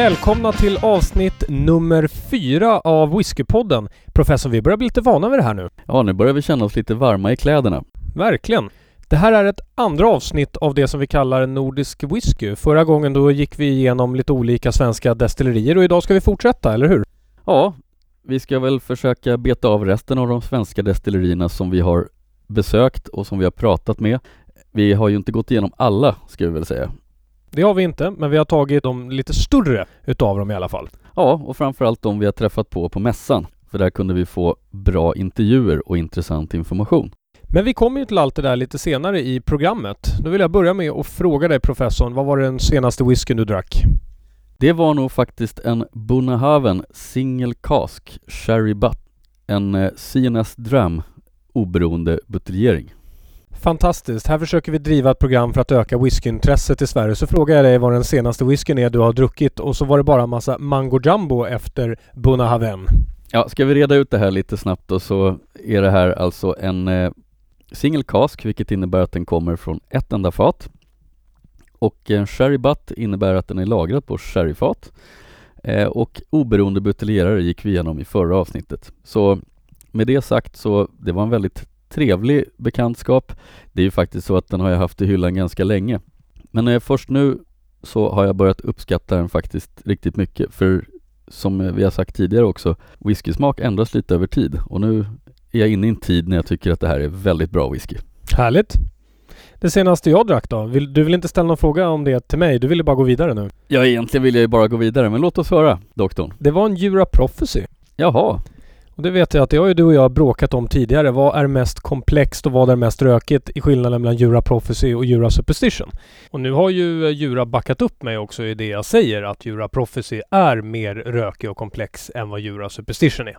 Välkomna till avsnitt nummer fyra av Whiskypodden. Professor, vi börjar bli lite vana vid det här nu. Ja, nu börjar vi känna oss lite varma i kläderna. Verkligen. Det här är ett andra avsnitt av det som vi kallar Nordisk Whisky. Förra gången då gick vi igenom lite olika svenska destillerier och idag ska vi fortsätta, eller hur? Ja, vi ska väl försöka beta av resten av de svenska destillerierna som vi har besökt och som vi har pratat med. Vi har ju inte gått igenom alla, ska vi väl säga. Det har vi inte, men vi har tagit de lite större utav dem i alla fall. Ja, och framförallt de vi har träffat på på mässan. För där kunde vi få bra intervjuer och intressant information. Men vi kommer ju till allt det där lite senare i programmet. Då vill jag börja med att fråga dig professorn, vad var den senaste whiskyn du drack? Det var nog faktiskt en Bunnahaven Single Cask Sherry Butt. En eh, CNS Dram oberoende buteljering. Fantastiskt. Här försöker vi driva ett program för att öka whiskyintresset i Sverige. Så frågar jag dig vad den senaste whiskyn är du har druckit och så var det bara en massa Mango Jumbo efter Bunnahaven. Ja, ska vi reda ut det här lite snabbt då så är det här alltså en eh, single cask vilket innebär att den kommer från ett enda fat. Och en sherry butt innebär att den är lagrad på sherryfat. Eh, och oberoende buteljerare gick vi igenom i förra avsnittet. Så med det sagt så det var en väldigt trevlig bekantskap. Det är ju faktiskt så att den har jag haft i hyllan ganska länge. Men eh, först nu så har jag börjat uppskatta den faktiskt riktigt mycket. För som vi har sagt tidigare också, whiskysmak ändras lite över tid och nu är jag inne i en tid när jag tycker att det här är väldigt bra whisky. Härligt! Det senaste jag drack då? Du vill inte ställa någon fråga om det till mig? Du ville bara gå vidare nu? Ja, egentligen vill jag ju bara gå vidare, men låt oss höra, doktorn. Det var en Jura Prophecy. Jaha, Och det vet jag att det har ju du och jag bråkat om tidigare. Vad är mest komplext och vad är mest rökigt i skillnaden mellan Jura Prophecy och Jura Superstition? Och nu har ju eh, Jura backat upp mig också i det jag säger att Jura Prophecy är mer rökig och komplex än vad Jura Superstition är.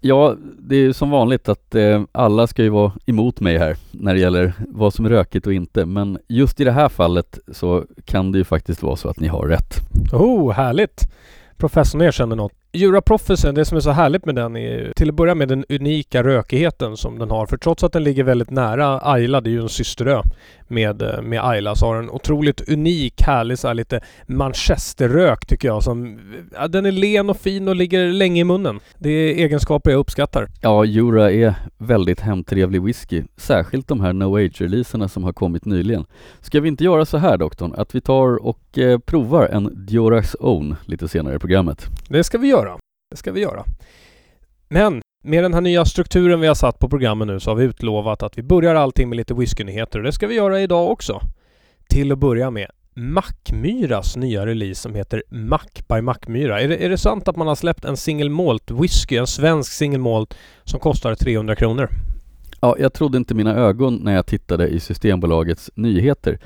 Ja, det är ju som vanligt att eh, alla ska ju vara emot mig här när det gäller vad som är rökigt och inte. Men just i det här fallet så kan det ju faktiskt vara så att ni har rätt. Oh, härligt! Professorn erkänner något. Jura Prophecy, det som är så härligt med den är ju till att börja med den unika rökigheten som den har. För trots att den ligger väldigt nära Ayla, det är ju en systerö med, eh, med Ayla, så har den otroligt unik, härlig så här lite manchesterrök tycker jag. Som, ja, den är len och fin och ligger länge i munnen. Det är egenskaper jag uppskattar. Ja, Jura är väldigt hemtrevlig whisky. Särskilt de här No Age-releaserna som har kommit nyligen. Ska vi inte göra så här doktorn, att vi tar och eh, provar en Diorax Own lite senare i programmet? Det ska vi göra. Det ska vi göra. Men med den här nya strukturen vi har satt på programmen nu så har vi utlovat att vi börjar allting med lite whiskynyheter och det ska vi göra idag också. Till att börja med Mackmyras nya release som heter Mack by Mackmyra. Är det, är det sant att man har släppt en single malt whisky, en svensk single malt som kostar 300 kronor? Ja, jag trodde inte mina ögon när jag tittade i Systembolagets nyheter.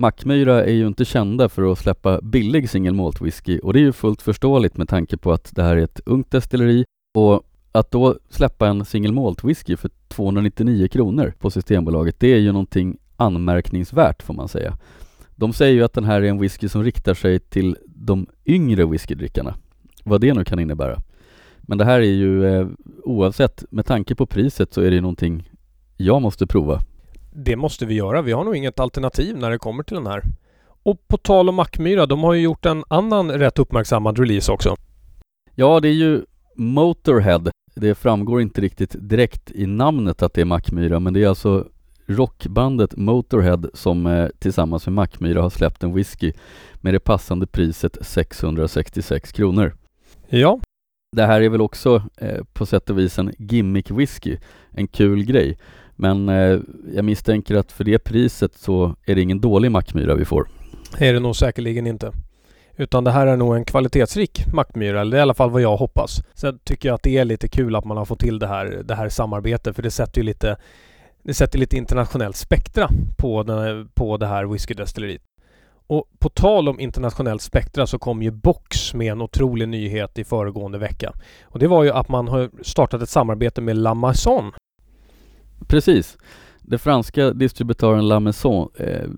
Mackmyra är ju inte kända för att släppa billig single malt whisky och det är ju fullt förståeligt med tanke på att det här är ett ungt destilleri och att då släppa en single malt whisky för 299 kronor på Systembolaget, det är ju någonting anmärkningsvärt får man säga. De säger ju att den här är en whisky som riktar sig till de yngre whiskydrickarna, vad det nu kan innebära. Men det här är ju eh, oavsett, med tanke på priset så är det ju någonting jag måste prova. Det måste vi göra. Vi har nog inget alternativ när det kommer till den här. Och på tal om Mackmyra, de har ju gjort en annan rätt uppmärksammad release också. Ja, det är ju Motorhead. Det framgår inte riktigt direkt i namnet att det är Mackmyra, men det är alltså rockbandet Motorhead som eh, tillsammans med Mackmyra har släppt en whisky med det passande priset 666 kronor. Ja, Det här är väl också eh, på sätt och vis en gimmick whisky, en kul grej. Men eh, jag misstänker att för det priset så är det ingen dålig Mackmyra vi får. det är det nog säkerligen inte. Utan det här är nog en kvalitetsrik Mackmyra, eller i alla fall vad jag hoppas. Sen tycker jag att det är lite kul att man har fått till det här, det här samarbetet för det sätter ju lite det sätter lite internationellt spektra på, den, på det här whiskydestilleriet. Och på tal om internationellt spektra så kom ju Box med en otrolig nyhet i föregående vecka. Och det var ju att man har startat ett samarbete med La Maison. Precis. Den franska distributören La Maison eh,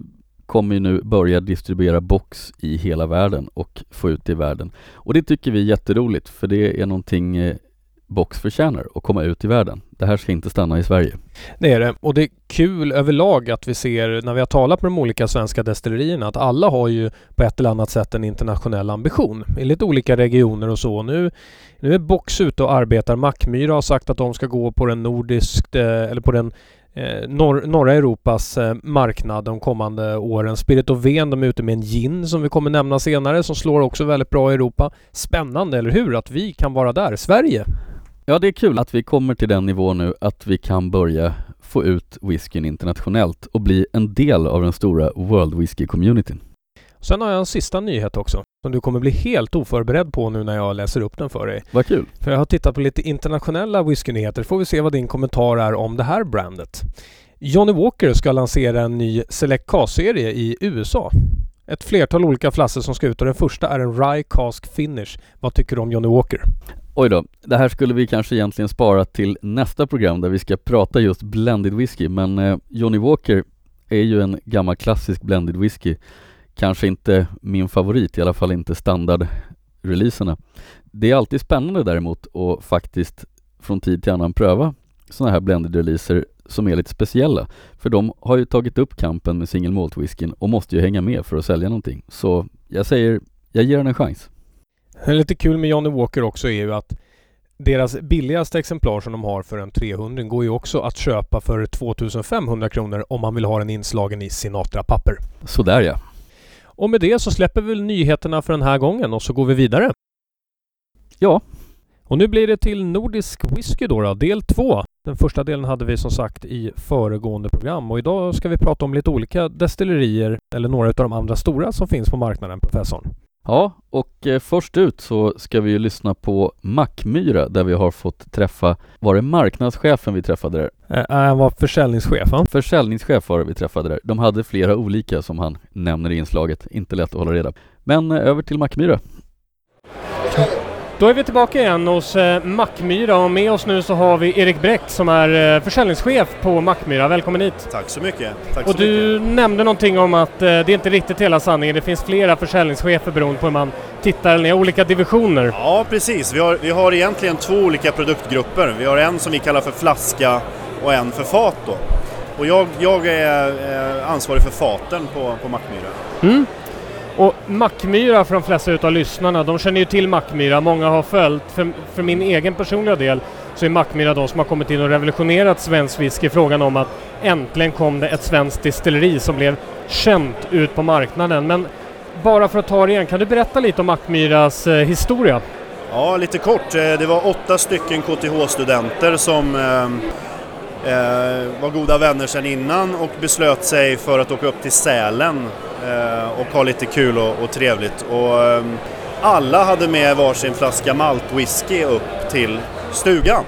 kommer ju nu börja distribuera box i hela världen och få ut det i världen. Och det tycker vi är jätteroligt för det är någonting eh, box förtjänar och komma ut i världen. Det här ska inte stanna i Sverige. Det är det. Och det är kul överlag att vi ser när vi har talat med de olika svenska destillerierna att alla har ju på ett eller annat sätt en internationell ambition i lite olika regioner och så. Nu, nu är Box ute och arbetar. Mackmyra har sagt att de ska gå på den nordiskt, eh, eller på den eh, norr, norra Europas eh, marknad de kommande åren. Spirit of Ven, de är ute med en gin som vi kommer nämna senare som slår också väldigt bra i Europa. Spännande, eller hur? Att vi kan vara där. Sverige! Ja, det är kul att vi kommer till den nivå nu att vi kan börja få ut whiskyn internationellt och bli en del av den stora World Whisky-communityn. Sen har jag en sista nyhet också som du kommer bli helt oförberedd på nu när jag läser upp den för dig. Vad kul! För jag har tittat på lite internationella whiskynyheter. Får vi se vad din kommentar är om det här brandet. Johnny Walker ska lansera en ny Select Cast-serie i USA. Ett flertal olika flaskor som ska ut och den första är en Rye Cask Finish. Vad tycker du om Johnny Walker? Oj då, det här skulle vi kanske egentligen spara till nästa program där vi ska prata just blended whisky men eh, Johnny Walker är ju en gammal klassisk blended whisky Kanske inte min favorit, i alla fall inte standardreleaserna. Det är alltid spännande däremot att faktiskt från tid till annan pröva sådana här blended releaser som är lite speciella. För de har ju tagit upp kampen med single malt whiskyn och måste ju hänga med för att sälja någonting. Så jag säger, jag ger den en chans. Lite kul med Johnny Walker också är ju att deras billigaste exemplar som de har för en 300 går ju också att köpa för 2500 kronor om man vill ha den inslagen i Sinatra-papper. Sådär ja. Och med det så släpper vi nyheterna för den här gången och så går vi vidare. Ja. Och nu blir det till Nordisk Whisky då, då del två. Den första delen hade vi som sagt i föregående program och idag ska vi prata om lite olika destillerier eller några av de andra stora som finns på marknaden, professorn. Ja, och eh, först ut så ska vi ju lyssna på Mackmyra där vi har fått träffa, var det marknadschefen vi träffade där? Eh, han var försäljningschef va? Försäljningschef var det vi träffade där. De hade flera olika som han nämner i inslaget, inte lätt att hålla reda Men eh, över till Mackmyra. Då är vi tillbaka igen hos eh, Mackmyra och med oss nu så har vi Erik Bräck som är eh, försäljningschef på Mackmyra. Välkommen hit! Tack så mycket! Tack och så du mycket. nämnde någonting om att eh, det är inte riktigt hela sanningen. Det finns flera försäljningschefer beroende på hur man tittar, ni har olika divisioner. Ja precis, vi har, vi har egentligen två olika produktgrupper. Vi har en som vi kallar för flaska och en för fat då. Och jag, jag är ansvarig för faten på, på Mackmyra. Mm. Och Mackmyra för de flesta utav lyssnarna, de känner ju till Mackmyra. Många har följt. För, för min egen personliga del så är Mackmyra de som har kommit in och revolutionerat svensk whisky. Frågan om att äntligen kom det ett svenskt distilleri som blev känt ut på marknaden. Men bara för att ta det igen, kan du berätta lite om Mackmyras eh, historia? Ja, lite kort. Eh, det var åtta stycken KTH-studenter som eh, Eh, var goda vänner sedan innan och beslöt sig för att åka upp till Sälen eh, och ha lite kul och, och trevligt. Och, eh, alla hade med varsin flaska maltwhisky upp till stugan.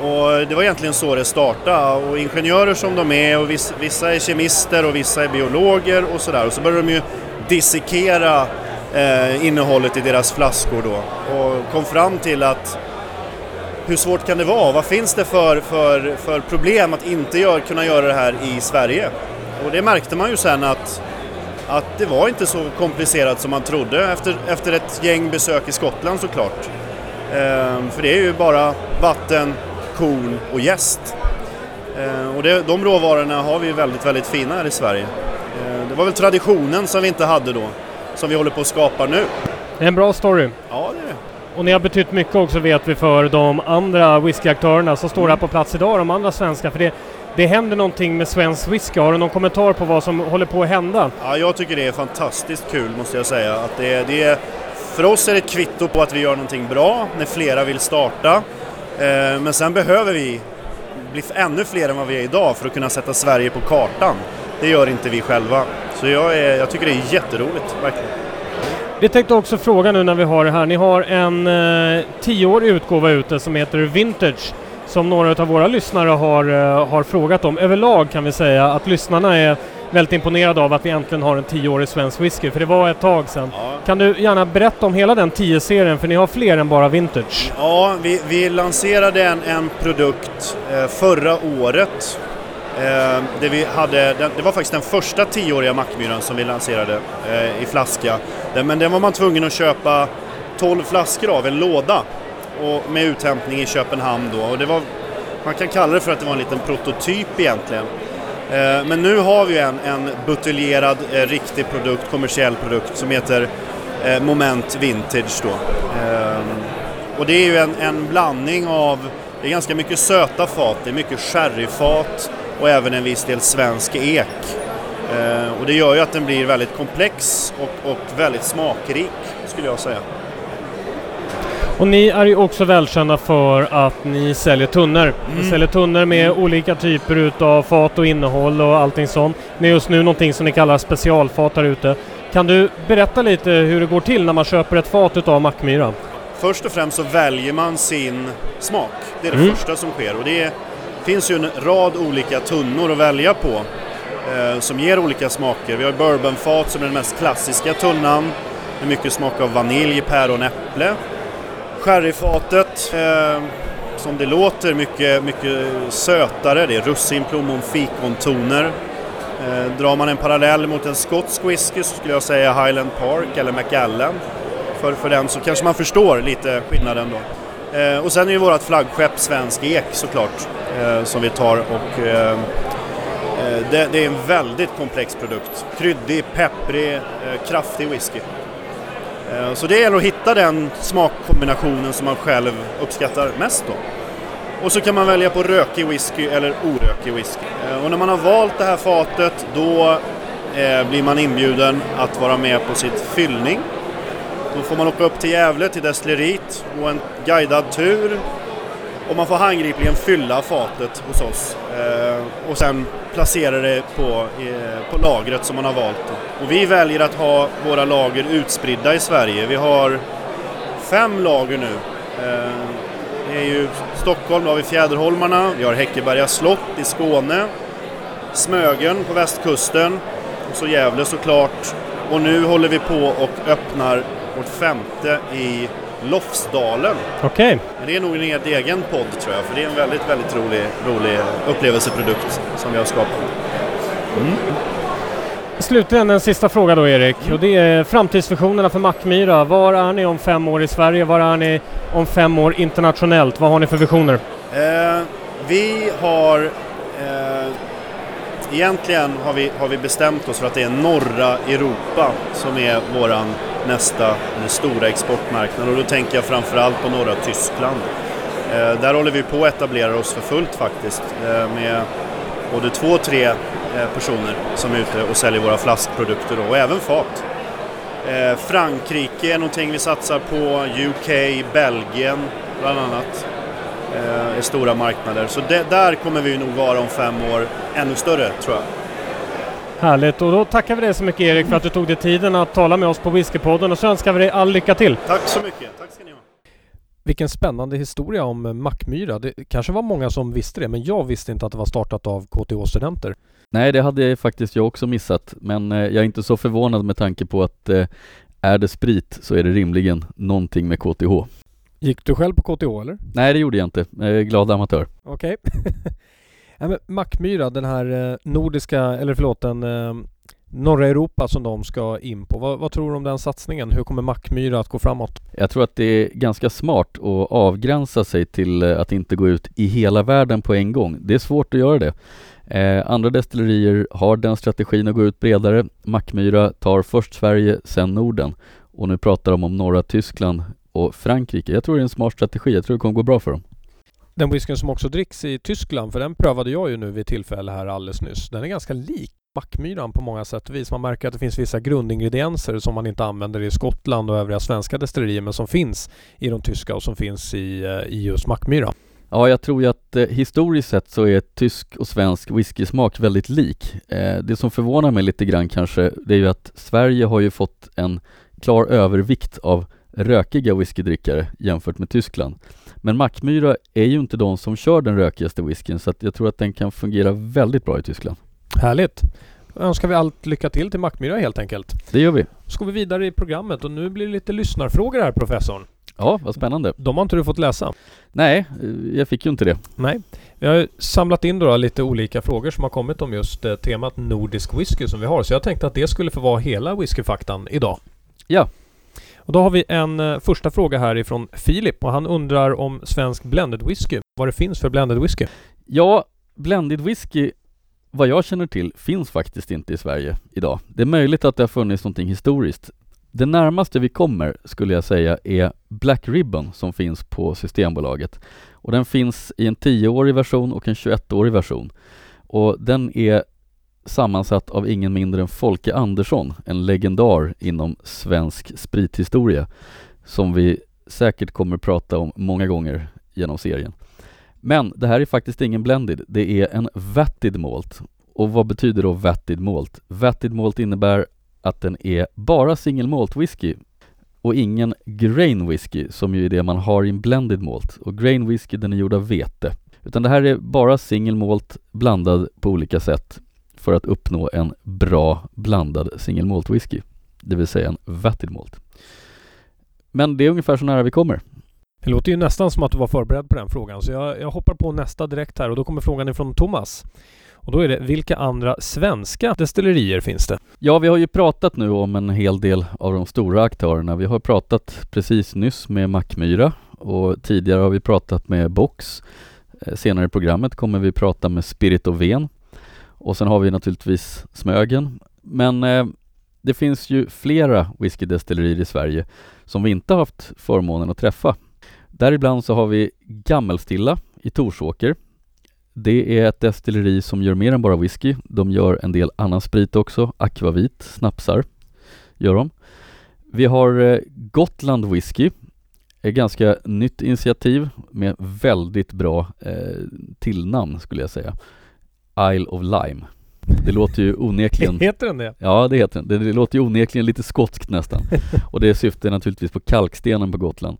Och det var egentligen så det startade och ingenjörer som de är och vissa, vissa är kemister och vissa är biologer och sådär och så började de ju dissekera eh, innehållet i deras flaskor då och kom fram till att hur svårt kan det vara? Vad finns det för, för, för problem att inte gör, kunna göra det här i Sverige? Och det märkte man ju sen att, att det var inte så komplicerat som man trodde efter, efter ett gäng besök i Skottland såklart. Ehm, för det är ju bara vatten, korn och jäst. Ehm, och det, de råvarorna har vi väldigt, väldigt fina här i Sverige. Ehm, det var väl traditionen som vi inte hade då, som vi håller på att skapa nu. Det är en bra story. Ja, det är det. Och ni har betytt mycket också vet vi för de andra whiskyaktörerna som står här på plats idag, de andra svenska. För det, det händer någonting med svensk whisky. Har du någon kommentar på vad som håller på att hända? Ja, jag tycker det är fantastiskt kul måste jag säga. Att det, det är, för oss är det ett kvitto på att vi gör någonting bra när flera vill starta. Eh, men sen behöver vi bli ännu fler än vad vi är idag för att kunna sätta Sverige på kartan. Det gör inte vi själva. Så jag, är, jag tycker det är jätteroligt, verkligen. Vi tänkte också fråga nu när vi har det här. Ni har en eh, tioårig utgåva ute som heter Vintage som några av våra lyssnare har, eh, har frågat om. Överlag kan vi säga att lyssnarna är väldigt imponerade av att vi äntligen har en tioårig svensk whisky, för det var ett tag sedan. Ja. Kan du gärna berätta om hela den 10-serien, för ni har fler än bara Vintage? Ja, vi, vi lanserade en, en produkt eh, förra året. Eh, det, vi hade, den, det var faktiskt den första tioåriga Mackmyran som vi lanserade eh, i flaska. Den, men den var man tvungen att köpa 12 flaskor av, en låda. och med uthämtning i Köpenhamn då. Och det var, man kan kalla det för att det var en liten prototyp egentligen. Eh, men nu har vi en, en buteljerad, eh, riktig produkt, kommersiell produkt som heter eh, Moment Vintage då. Eh, och det är ju en, en blandning av, det är ganska mycket söta fat, det är mycket sherryfat och även en viss del svensk ek. Eh, och det gör ju att den blir väldigt komplex och, och väldigt smakrik skulle jag säga. Och ni är ju också välkända för att ni säljer tunnor. Ni Mm. säljer tunnor med olika typer utav fat och innehåll och allting sånt. Ni är just nu någonting som ni kallar specialfat här ute. Kan du berätta lite hur det går till när man köper ett fat utav Mackmyra? Först och främst så väljer man sin smak. Det är det Mm. första som sker och det finns ju en rad olika tunnor att välja på eh, som ger olika smaker. Vi har bourbonfat som är den mest klassiska tunnan med mycket smak av vanilj, päron, äpple. Sherryfatet eh, som det låter mycket, mycket sötare. Det är russin, plommon, fikontoner. Eh, drar man en parallell mot en skotsk whisky så skulle jag säga Highland Park eller McAllen. för, för den så kanske man förstår lite skillnaden då. Eh, och sen är ju vårt flaggskepp Svensk Ek såklart Eh, som vi tar och eh, eh, det, det är en väldigt komplex produkt. Kryddig, pepprig, kraftig whisky. Så det gäller att hitta den smakkombinationen som man själv uppskattar mest då. Och så kan man välja på rökig whisky eller orökig whisky. Och när man har valt det här fatet då blir man inbjuden att vara med på sitt fyllning. Då får man åka upp till Gävle, till destilleriet och en guidad tur. Och man får handgripligen fylla fatet hos oss. Eh, och sen placera det på, eh, på lagret som man har valt. Och vi väljer att ha våra lager utspridda i Sverige. Vi har fem lager nu. Eh, det är ju Stockholm, då har vi Fjäderholmarna, vi har Häckeberga slott i Skåne, Smögen på västkusten och så Gävle såklart. Och nu håller vi på och öppnar vårt femte i Lofsdalen. Okej. Men det är nog en helt egen podd tror jag, för det är en väldigt, väldigt rolig, rolig upplevelseprodukt som vi har skapat. Slutligen en sista fråga då Erik. Och det är framtidsvisionerna för Mackmyra. Var är ni om fem år i Sverige? Var är ni om fem år internationellt? Vad har ni för visioner? Eh, vi har eh, egentligen har vi, har vi bestämt oss för att det är norra Europa som är våran nästa eh, stora exportmarknad och då tänker jag framförallt på norra Tyskland. Eh, där håller vi på att etablera oss för fullt faktiskt eh, med både två och tre personer som är ute och säljer våra flaskprodukter och även fat. Frankrike är någonting vi satsar på, UK, Belgien bland annat är stora marknader. Så det, där kommer vi nog vara om fem år ännu större tror jag. Härligt. Och då tackar vi dig så mycket Erik för att du tog dig tiden att tala med oss på Whiskypodden och så önskar vi dig all lycka till. Tack så mycket. Tack ska ni ha. Vilken spännande historia om Mackmyra. Det kanske var många som visste det men jag visste inte att det var startat av KTH-studenter. Nej, det hade faktiskt jag också missat, men eh, jag är inte så förvånad med tanke på att eh, är det sprit så är det rimligen någonting med KTH. Gick du själv på KTH eller? Nej, det gjorde jag inte. Jag är glad amatör. Okej. ja, men Mackmyra, den här eh, nordiska, eller förlåt den eh, norra Europa som de ska in på. Vad, vad tror du om den satsningen? Hur kommer Mackmyra att gå framåt? Jag tror att det är ganska smart att avgränsa sig till eh, att inte gå ut i hela världen på en gång. Det är svårt att göra det. Eh, andra destillerier har den strategin att gå ut bredare. Mackmyra tar först Sverige, sen Norden. Och nu pratar de om norra Tyskland och Frankrike. Jag tror det är en smart strategi. Jag tror det kommer gå bra för dem. Den whiskyn som också dricks i Tyskland, för den prövade jag ju nu vid tillfälle här alldeles nyss. Den är ganska lik Mackmyran på många sätt och vis. Man märker att det finns vissa grundingredienser som man inte använder i Skottland och övriga svenska destillerier men som finns i de tyska och som finns i, eh, i just Mackmyra. Ja, jag tror ju att eh, historiskt sett så är tysk och svensk whiskysmak väldigt lik. Eh, det som förvånar mig lite grann kanske, det är ju att Sverige har ju fått en klar övervikt av rökiga whiskydrickare jämfört med Tyskland. Men Mackmyra är ju inte de som kör den rökigaste whiskyn så att jag tror att den kan fungera väldigt bra i Tyskland. Härligt! Då önskar vi allt lycka till till Mackmyra helt enkelt. Det gör vi. Så går vi vidare i programmet och nu blir det lite lyssnarfrågor här professorn. Ja, vad spännande. De har inte du fått läsa? Nej, jag fick ju inte det. Nej. Vi har samlat in då lite olika frågor som har kommit om just eh, temat nordisk whisky som vi har. Så jag tänkte att det skulle få vara hela whiskyfaktan idag. Ja. Och då har vi en eh, första fråga här ifrån Filip och han undrar om svensk blended whisky. Vad det finns för blended whisky? Ja, blended whisky vad jag känner till finns faktiskt inte i Sverige idag. Det är möjligt att det har funnits någonting historiskt. Det närmaste vi kommer skulle jag säga är Black Ribbon som finns på Systembolaget. Och den finns i en 10-årig version och en 21-årig version. Och den är sammansatt av ingen mindre än Folke Andersson, en legendar inom svensk sprithistoria som vi säkert kommer prata om många gånger genom serien. Men det här är faktiskt ingen blended, det är en vatted malt. Och vad betyder då vatted malt? Vatted malt innebär att den är bara single malt whisky och ingen grain whisky som ju är det man har i en blended malt. Och grain whisky den är gjord av vete. Utan det här är bara single malt blandad på olika sätt för att uppnå en bra blandad single malt whisky. Det vill säga en vatted malt. Men det är ungefär så nära vi kommer. Det låter ju nästan som att du var förberedd på den frågan så jag, jag hoppar på nästa direkt här och då kommer frågan ifrån Thomas. Och då är det, vilka andra svenska destillerier finns det? Ja, vi har ju pratat nu om en hel del av de stora aktörerna. Vi har pratat precis nyss med Mackmyra och tidigare har vi pratat med Box. Eh, senare i programmet kommer vi prata med Spirit of Ven och sen har vi naturligtvis Smögen. Men eh, det finns ju flera whiskydestillerier i Sverige som vi inte haft förmånen att träffa. Däribland så har vi Gammelstilla i Torsåker. Det är ett destilleri som gör mer än bara whisky. De gör en del annan sprit också, akvavit, snapsar gör de. Vi har eh, Gotland Whisky, ett ganska nytt initiativ med väldigt bra eh, tillnamn skulle jag säga. Isle of Lime. Det låter ju onekligen Heter den det? Ja det heter den. Det, det låter ju onekligen lite skotskt nästan. Och det syftar naturligtvis på kalkstenen på Gotland.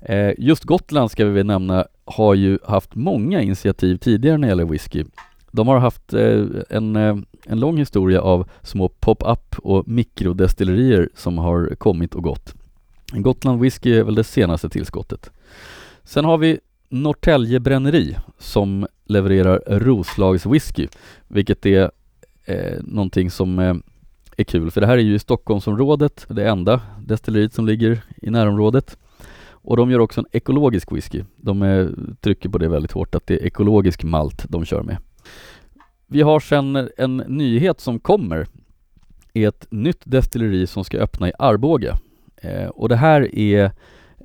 Eh, just Gotland ska vi väl nämna har ju haft många initiativ tidigare när det gäller whisky. De har haft eh, en, eh, en lång historia av små pop-up och mikrodestillerier som har kommit och gått. Gotland Whisky är väl det senaste tillskottet. Sen har vi Norrtälje bränneri som levererar Roslags whisky, vilket är eh, någonting som eh, är kul, för det här är ju i Stockholmsområdet, det enda destilleriet som ligger i närområdet. Och de gör också en ekologisk whisky. De är, trycker på det väldigt hårt, att det är ekologisk malt de kör med. Vi har sen en nyhet som kommer, är ett nytt destilleri som ska öppna i Arboga. Eh, och det här är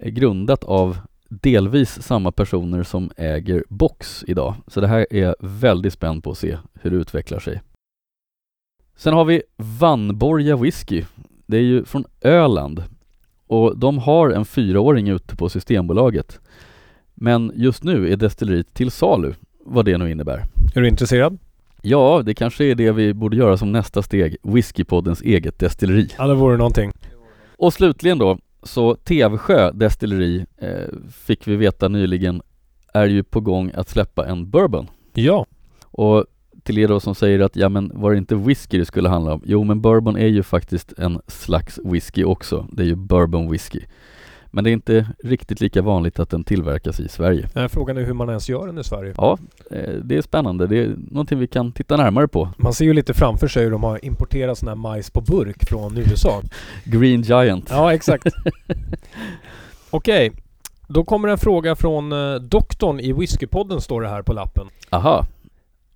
grundat av delvis samma personer som äger Box idag. Så det här är väldigt spänd på att se hur det utvecklar sig. Sen har vi Vannborga Whisky. Det är ju från Öland och de har en fyraåring ute på Systembolaget. Men just nu är destilleriet till salu, vad det nu innebär. Är du intresserad? Ja, det kanske är det vi borde göra som nästa steg, Whiskypoddens eget destilleri. Ja, det vore någonting. Och slutligen då, så Tevsjö destilleri eh, fick vi veta nyligen är ju på gång att släppa en bourbon. Ja. Och till er då som säger att ja men var det inte whisky det skulle handla om? Jo men bourbon är ju faktiskt en slags whisky också. Det är ju bourbon whisky. Men det är inte riktigt lika vanligt att den tillverkas i Sverige. Eh, Frågan är hur man ens gör den i Sverige. Ja, eh, det är spännande. Det är någonting vi kan titta närmare på. Man ser ju lite framför sig hur de har importerat sån här majs på burk från USA. Green Giant. Ja, exakt. Okej. Då kommer en fråga från eh, doktorn i Whiskypodden står det här på lappen. Aha.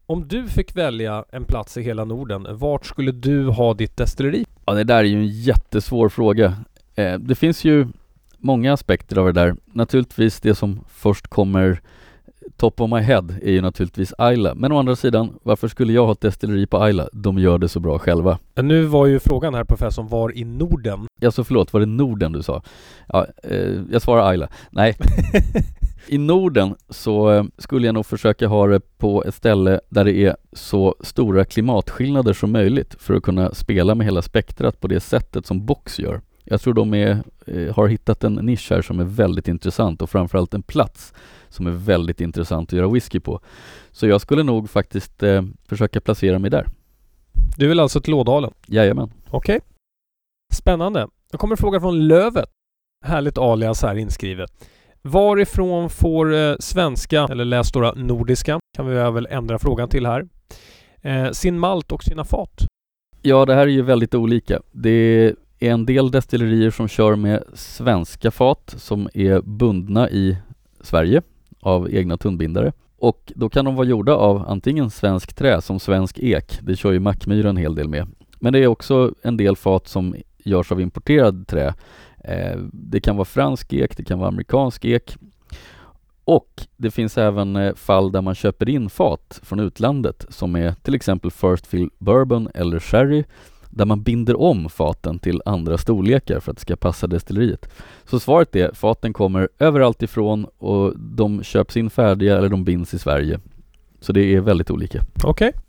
Om du fick välja en plats i hela Norden, vart skulle du ha ditt destilleri? Ja, det där är ju en jättesvår fråga. Eh, det finns ju många aspekter av det där. Naturligtvis det som först kommer top of my head är ju naturligtvis Ayla. Men å andra sidan, varför skulle jag ha ett destilleri på Ayla? De gör det så bra själva. Nu var ju frågan här professorn, var i Norden? Ja, så förlåt, var det Norden du sa? Ja, eh, jag svarar Ayla. Nej. I Norden så eh, skulle jag nog försöka ha det på ett ställe där det är så stora klimatskillnader som möjligt för att kunna spela med hela spektrat på det sättet som Box gör. Jag tror de är, eh, har hittat en nisch här som är väldigt intressant och framförallt en plats som är väldigt intressant att göra whisky på. Så jag skulle nog faktiskt eh, försöka placera mig där. Du vill alltså till Ådalen? Jajamän. Okej. Spännande. Då kommer en fråga från Lövet. Härligt alias här inskrivet. Varifrån får eh, svenska, eller läs då nordiska, kan vi väl ändra frågan till här, eh, sin malt och sina fat? Ja, det här är ju väldigt olika. Det är en del destillerier som kör med svenska fat som är bundna i Sverige av egna tunnbindare. Och då kan de vara gjorda av antingen svensk trä som svensk ek, det kör ju Mackmyra en hel del med. Men det är också en del fat som görs av importerad trä. Eh, det kan vara fransk ek, det kan vara amerikansk ek. Och det finns även eh, fall där man köper in fat från utlandet som är till exempel First Fill Bourbon eller Sherry där man binder om faten till andra storlekar för att det ska passa destilleriet. Så svaret är, faten kommer överallt ifrån och de köps in färdiga eller de binds i Sverige. Så det är väldigt olika. Okej. Okay.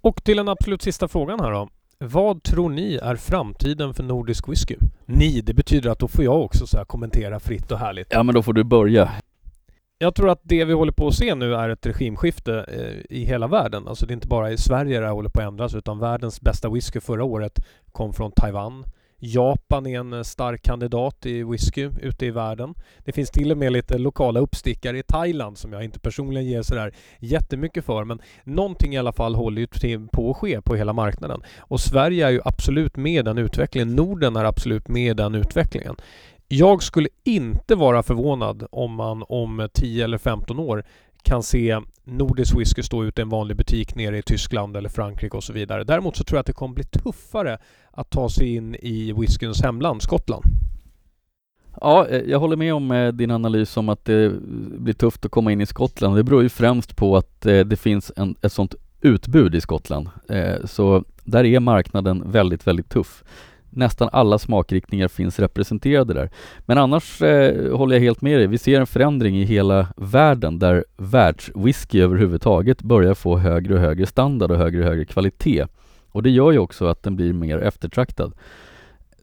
Och till den absolut sista frågan här då. Vad tror ni är framtiden för nordisk whisky? Ni, det betyder att då får jag också så kommentera fritt och härligt. Ja men då får du börja. Jag tror att det vi håller på att se nu är ett regimskifte eh, i hela världen. Alltså det är inte bara i Sverige det här håller på att ändras utan världens bästa whisky förra året kom från Taiwan. Japan är en eh, stark kandidat i whisky ute i världen. Det finns till och med lite lokala uppstickare i Thailand som jag inte personligen ger sådär jättemycket för men någonting i alla fall håller ju på att ske på hela marknaden. Och Sverige är ju absolut med i den utvecklingen. Norden är absolut med i den utvecklingen. Jag skulle inte vara förvånad om man om 10 eller 15 år kan se nordisk whisky stå ute i en vanlig butik nere i Tyskland eller Frankrike och så vidare. Däremot så tror jag att det kommer bli tuffare att ta sig in i whiskyns hemland, Skottland. Ja, eh, jag håller med om eh, din analys om att det blir tufft att komma in i Skottland. Det beror ju främst på att eh, det finns en, ett sånt utbud i Skottland. Så där är marknaden väldigt, väldigt tuff. Nästan alla smakriktningar finns representerade där. Men annars eh, håller jag helt med dig. Vi ser en förändring i hela världen där världswhisky överhuvudtaget börjar få högre och högre standard och högre och högre kvalitet. Och det gör ju också att den blir mer eftertraktad.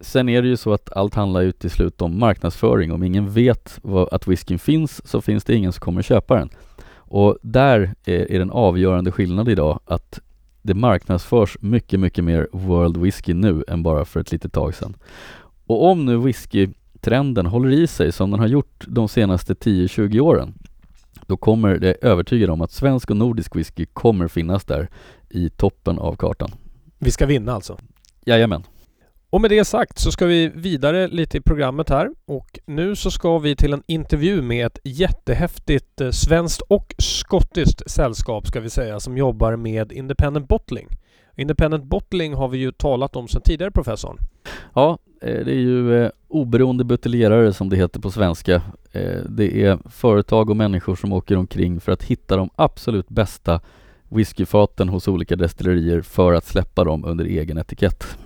Sen är det ju så att allt handlar ju till slut om marknadsföring. Om ingen vet vad, att whiskyn finns så finns det ingen som kommer köpa den. Och där är, är den avgörande skillnad idag att det marknadsförs mycket, mycket mer World Whisky nu än bara för ett litet tag sedan. Och om nu whiskytrenden håller i sig som den har gjort de senaste 10-20 åren, då kommer det övertygad om att svensk och nordisk whisky kommer finnas där i toppen av kartan. Vi ska vinna alltså? Jajamän. Och med det sagt så ska vi vidare lite i programmet här och nu så ska vi till en intervju med ett jättehäftigt eh, svenskt och skottiskt sällskap ska vi säga som jobbar med Independent Bottling. Independent Bottling har vi ju talat om sedan tidigare professorn. Ja, eh, det är ju eh, oberoende buteljerare som det heter på svenska. Det är företag och människor som åker omkring för att hitta de absolut bästa whiskyfaten hos olika destillerier för att släppa dem under egen etikett.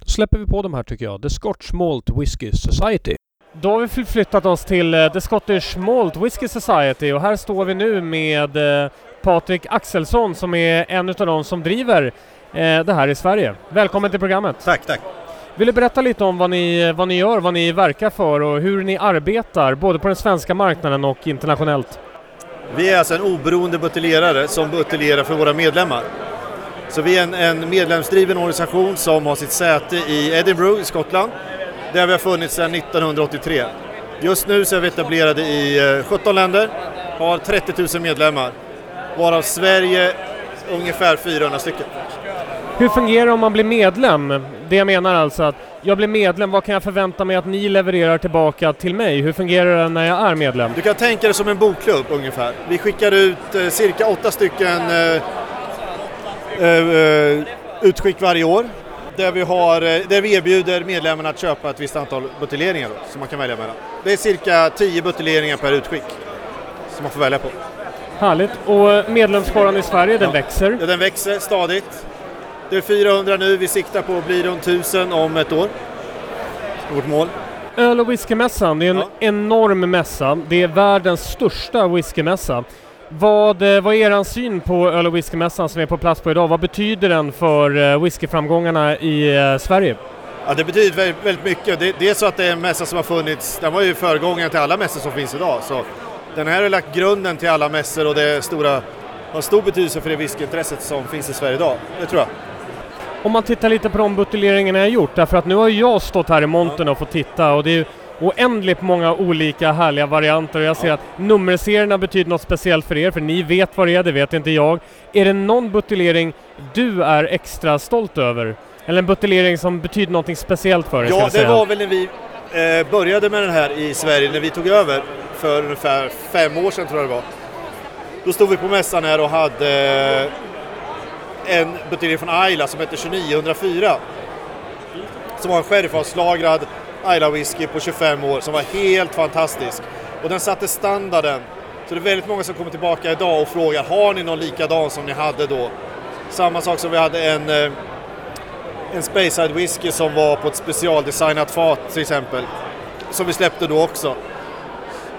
Då släpper vi på de här tycker jag. The Scotch Malt Whisky Society. Då har vi förflyttat oss till uh, The Scottish Malt Whisky Society och här står vi nu med uh, Patrik Axelsson som är en av de som driver uh, det här i Sverige. Välkommen till programmet! Tack, tack! Vill du berätta lite om vad ni, vad ni gör, vad ni verkar för och hur ni arbetar både på den svenska marknaden och internationellt? Vi är alltså en oberoende buteljerare som buteljerar för våra medlemmar. Så vi är en, en medlemsdriven organisation som har sitt säte i Edinburgh i Skottland där vi har funnits sedan 1983. Just nu så är vi etablerade i 17 eh, länder, har 30 000 medlemmar varav Sverige ungefär 400 stycken. Hur fungerar det om man blir medlem? Det jag menar alltså att jag blir medlem, vad kan jag förvänta mig att ni levererar tillbaka till mig? Hur fungerar det när jag är medlem? Du kan tänka dig som en bokklubb ungefär. Vi skickar ut eh, cirka åtta stycken eh, utskick varje år där vi, har, eh, där vi erbjuder medlemmarna att köpa ett visst antal buteljeringar då, som man kan välja mellan. Det är cirka 10 buteljeringar per utskick som man får välja på. Härligt! Och medlemsskaran i Sverige, den växer? Ja, den växer stadigt. Det är 400 nu, vi siktar på att bli runt 1000 om ett år. Vårt mål. Öl och whiskymässan, det är en ja. enorm mässa. Det är världens största whiskymässa. Vad, eh, vad är er syn på öl och whiskymässan som är på plats på idag? Vad betyder den för eh, whiskyframgångarna i eh, Sverige? Ja, det betyder väldigt, väldigt mycket. Det, det, är så att det är en mässa som har funnits, den var ju föregångaren till alla mässor som finns idag. Så den här har lagt grunden till alla mässor och det stora, har stor betydelse för det whiskyintresset som finns i Sverige idag. Det tror jag. Om man tittar lite på de buteljeringarna jag gjort, därför att nu har jag stått här i montern och fått titta och det är oändligt många olika härliga varianter och jag ser att nummerserierna betyder något speciellt för er, för ni vet vad det är, det vet inte jag. Är det någon buteljering du är extra stolt över? Eller en buteljering som betyder någonting speciellt för er? Ja, det säga. var väl när vi eh, började med den här i Sverige, när vi tog över för ungefär fem år sedan tror jag det var. Då stod vi på mässan här och hade eh, en buteljering från Ayla som hette 2904. Som var en sheriffavslagrad Ayla whisky på 25 år som var helt fantastisk. Och den satte standarden. Så det är väldigt många som kommer tillbaka idag och frågar, har ni någon likadan som ni hade då? Samma sak som vi hade en eh, en Speyside whisky som var på ett specialdesignat fat till exempel. Som vi släppte då också.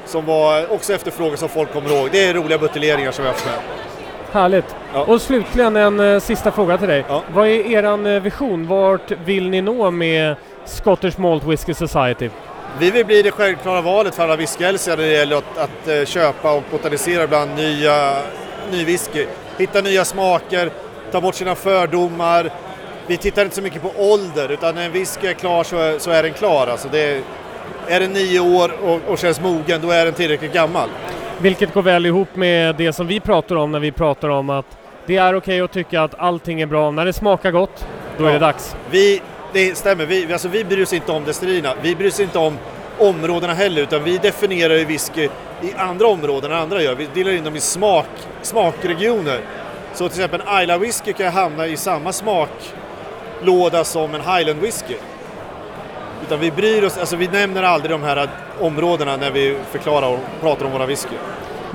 Som var också efterfrågan som folk kommer ihåg. Det är roliga buteljeringar som vi har haft med. Härligt. Ja. Och slutligen en eh, sista fråga till dig. Ja. Vad är eran eh, vision? Vart vill ni nå med Scottish Malt Whisky Society? Vi vill bli det självklara valet för alla whiskyälskare när det gäller att, att eh, köpa och botanisera bland nya, ny whisky. Hitta nya smaker, ta bort sina fördomar. Vi tittar inte så mycket på ålder utan när en whisky är klar så är, så är den klar. Alltså det är, är den nio år och, och känns mogen då är den tillräckligt gammal. Vilket går väl ihop med det som vi pratar om när vi pratar om att det är okej att tycka att allting är bra. När det smakar gott, då är Ja. det dags. Vi, det stämmer, vi, alltså vi bryr oss inte om destillerierna. Vi bryr oss inte om områdena heller utan vi definierar ju whisky i andra områden än andra gör. Vi delar in dem i smak, smakregioner. Så till exempel en Isla whisky kan hamna i samma smaklåda som en Highland whisky. Utan vi bryr oss, alltså vi nämner aldrig de här områdena när vi förklarar och pratar om våra whisky.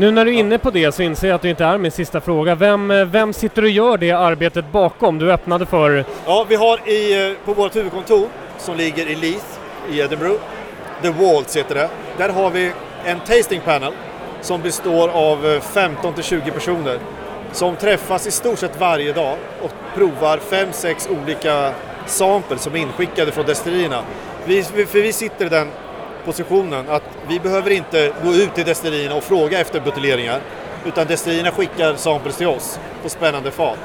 Nu när du är inne på det så inser jag att det inte är min sista fråga. Vem, eh, vem sitter och gör det arbetet bakom? Du öppnade för... Ja, vi har i, eh, på vårt huvudkontor som ligger i Leith i Edinburgh, The Waltz heter det. Där har vi en tasting panel som består av eh, 15 till 20 personer som träffas i stort sett varje dag och provar 5-6 olika samples som är inskickade från destillerierna. Vi- för vi sitter i den positionen att vi behöver inte gå ut till destillerierna och fråga efter buteljeringar utan destillerierna skickar samples till oss på spännande fat.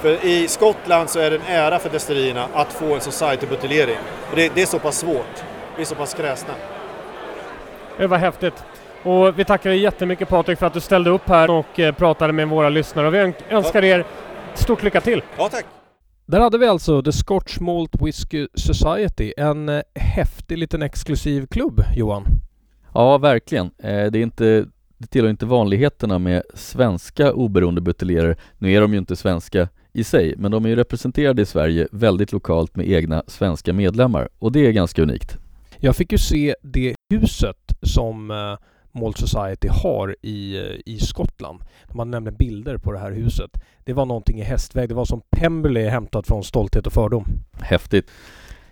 För i Skottland så är det en ära för destillerierna att få en society-buteljering. Det, det är så pass svårt. Vi är så pass kräsna. Det var häftigt. Och vi tackar dig jättemycket Patrik för att du ställde upp här och eh, pratade med våra lyssnare. Och vi ön- önskar er stort lycka till! Ja, tack! Där hade vi alltså The Scotch Malt Whisky Society, en eh, häftig liten exklusiv klubb, Johan. Ja, verkligen. Eh, det, är inte, det tillhör inte vanligheterna med svenska oberoende buteljerare. Nu är de ju inte svenska i sig, men de är ju representerade i Sverige väldigt lokalt med egna svenska medlemmar och det är ganska unikt. Jag fick ju se det huset som Malt Society har i, i Skottland. De hade nämligen bilder på det här huset. Det var någonting i hästväg. Det var som Pemberley hämtat från Stolthet och fördom. Häftigt.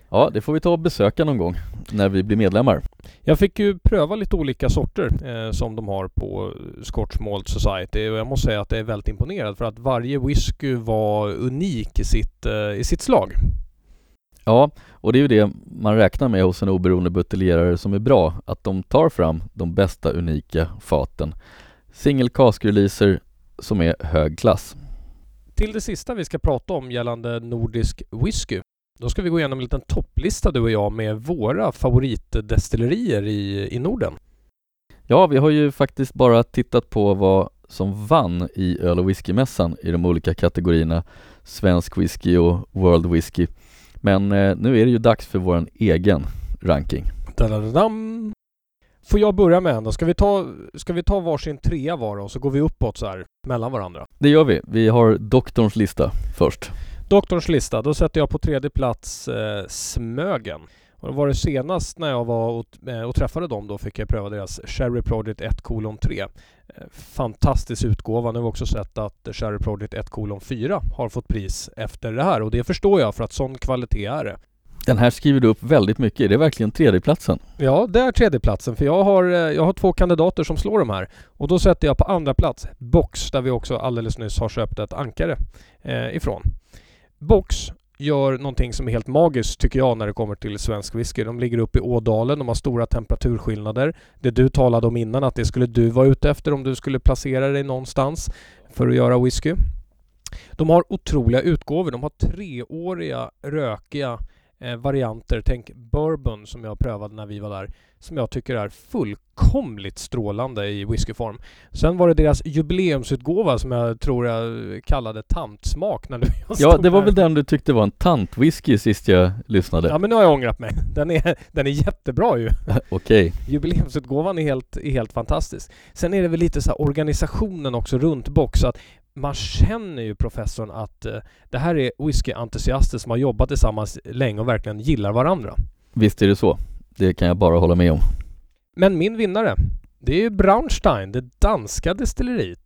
Ja, det får vi ta och besöka någon gång när vi blir medlemmar. Jag fick ju pröva lite olika sorter eh, som de har på Scotch Malt Society och jag måste säga att jag är väldigt imponerad för att varje whisky var unik i sitt, eh, i sitt slag. Ja, och det är ju det man räknar med hos en oberoende buteljerare som är bra, att de tar fram de bästa unika faten. Single cask releaser som är hög klass. Till det sista vi ska prata om gällande nordisk whisky. Då ska vi gå igenom en liten topplista du och jag med våra favoritdestillerier i, i Norden. Ja, vi har ju faktiskt bara tittat på vad som vann i öl och whiskymässan i de olika kategorierna svensk whisky och world whisky. Men eh, nu är det ju dags för vår egen ranking. Dadadadam. Får jag börja med en då? Ska vi ta, ska vi ta varsin trea var och så går vi uppåt så här mellan varandra? Det gör vi. Vi har doktorns lista först. Doktorns lista, då sätter jag på tredje plats eh, Smögen. Och det var det senast när jag var och, eh, och träffade dem då fick jag pröva deras Cherry Project 1 kolon 3. Eh, fantastisk utgåva. Nu har vi också sett att Cherry Project 1 kolon 4 har fått pris efter det här och det förstår jag för att sån kvalitet är det. Den här skriver du upp väldigt mycket. Det är verkligen tredjeplatsen. Ja, det är tredjeplatsen för jag har, eh, jag har två kandidater som slår de här. Och då sätter jag på andra plats Box där vi också alldeles nyss har köpt ett ankare eh, ifrån. Box gör någonting som är helt magiskt tycker jag när det kommer till svensk whisky. De ligger uppe i Ådalen, de har stora temperaturskillnader. Det du talade om innan att det skulle du vara ute efter om du skulle placera dig någonstans för att göra whisky. De har otroliga utgåvor. De har treåriga rökiga eh, varianter. Tänk bourbon som jag prövade när vi var där. Som jag tycker är fullkomligt strålande i whiskyform. Sen var det deras jubileumsutgåva som jag tror jag kallade tantsmak när du Ja, det var väl den du tyckte var en tantwhisky sist jag lyssnade? Ja, men nu har jag ångrat mig. Den är, den är jättebra ju. Okej. Jubileumsutgåvan är helt, är helt fantastisk. Sen är det väl lite så här organisationen också runt Box. Så att man känner ju professorn att eh, det här är whiskyentusiaster som har jobbat tillsammans länge och verkligen gillar varandra. Visst är det så. Det kan jag bara hålla med om. Men min vinnare, det är ju Braunstein, det danska destilleriet.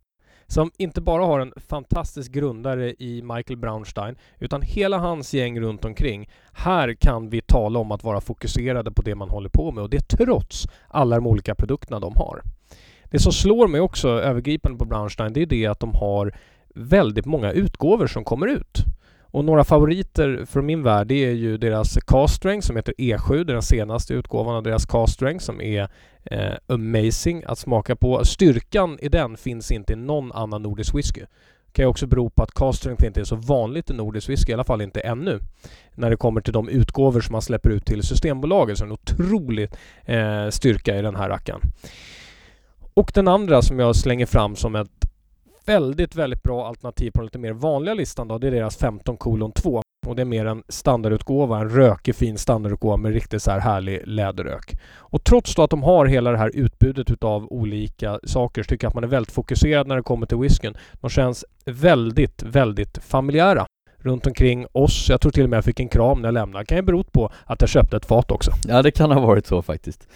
Som inte bara har en fantastisk grundare i Michael Braunstein, utan hela hans gäng runt omkring. Här kan vi tala om att vara fokuserade på det man håller på med och det trots alla de olika produkterna de har. Det som slår mig också övergripande på Braunstein, det är det att de har väldigt många utgåvor som kommer ut. Och några favoriter från min värld det är ju deras Castrang som heter E7, det är den senaste utgåvan av deras Castrang som är eh, amazing att smaka på. Styrkan i den finns inte i någon annan nordisk whisky. Det kan ju också bero på att castrang inte är så vanligt i nordisk whisky, i alla fall inte ännu. När det kommer till de utgåvor som man släpper ut till Systembolaget så är det en otrolig eh, styrka i den här rackaren. Och den andra som jag slänger fram som ett väldigt, väldigt bra alternativ på den lite mer vanliga listan då, det är deras 15 kolon 2. Och det är mer en standardutgåva, en rökig fin standardutgåva med riktigt så här härlig läderrök. Och trots då att de har hela det här utbudet utav olika saker så tycker jag att man är väldigt fokuserad när det kommer till whiskyn. De känns väldigt, väldigt familjära runt omkring oss. Jag tror till och med jag fick en kram när jag lämnade. Det kan ju bero på att jag köpte ett fat också. Ja, det kan ha varit så faktiskt.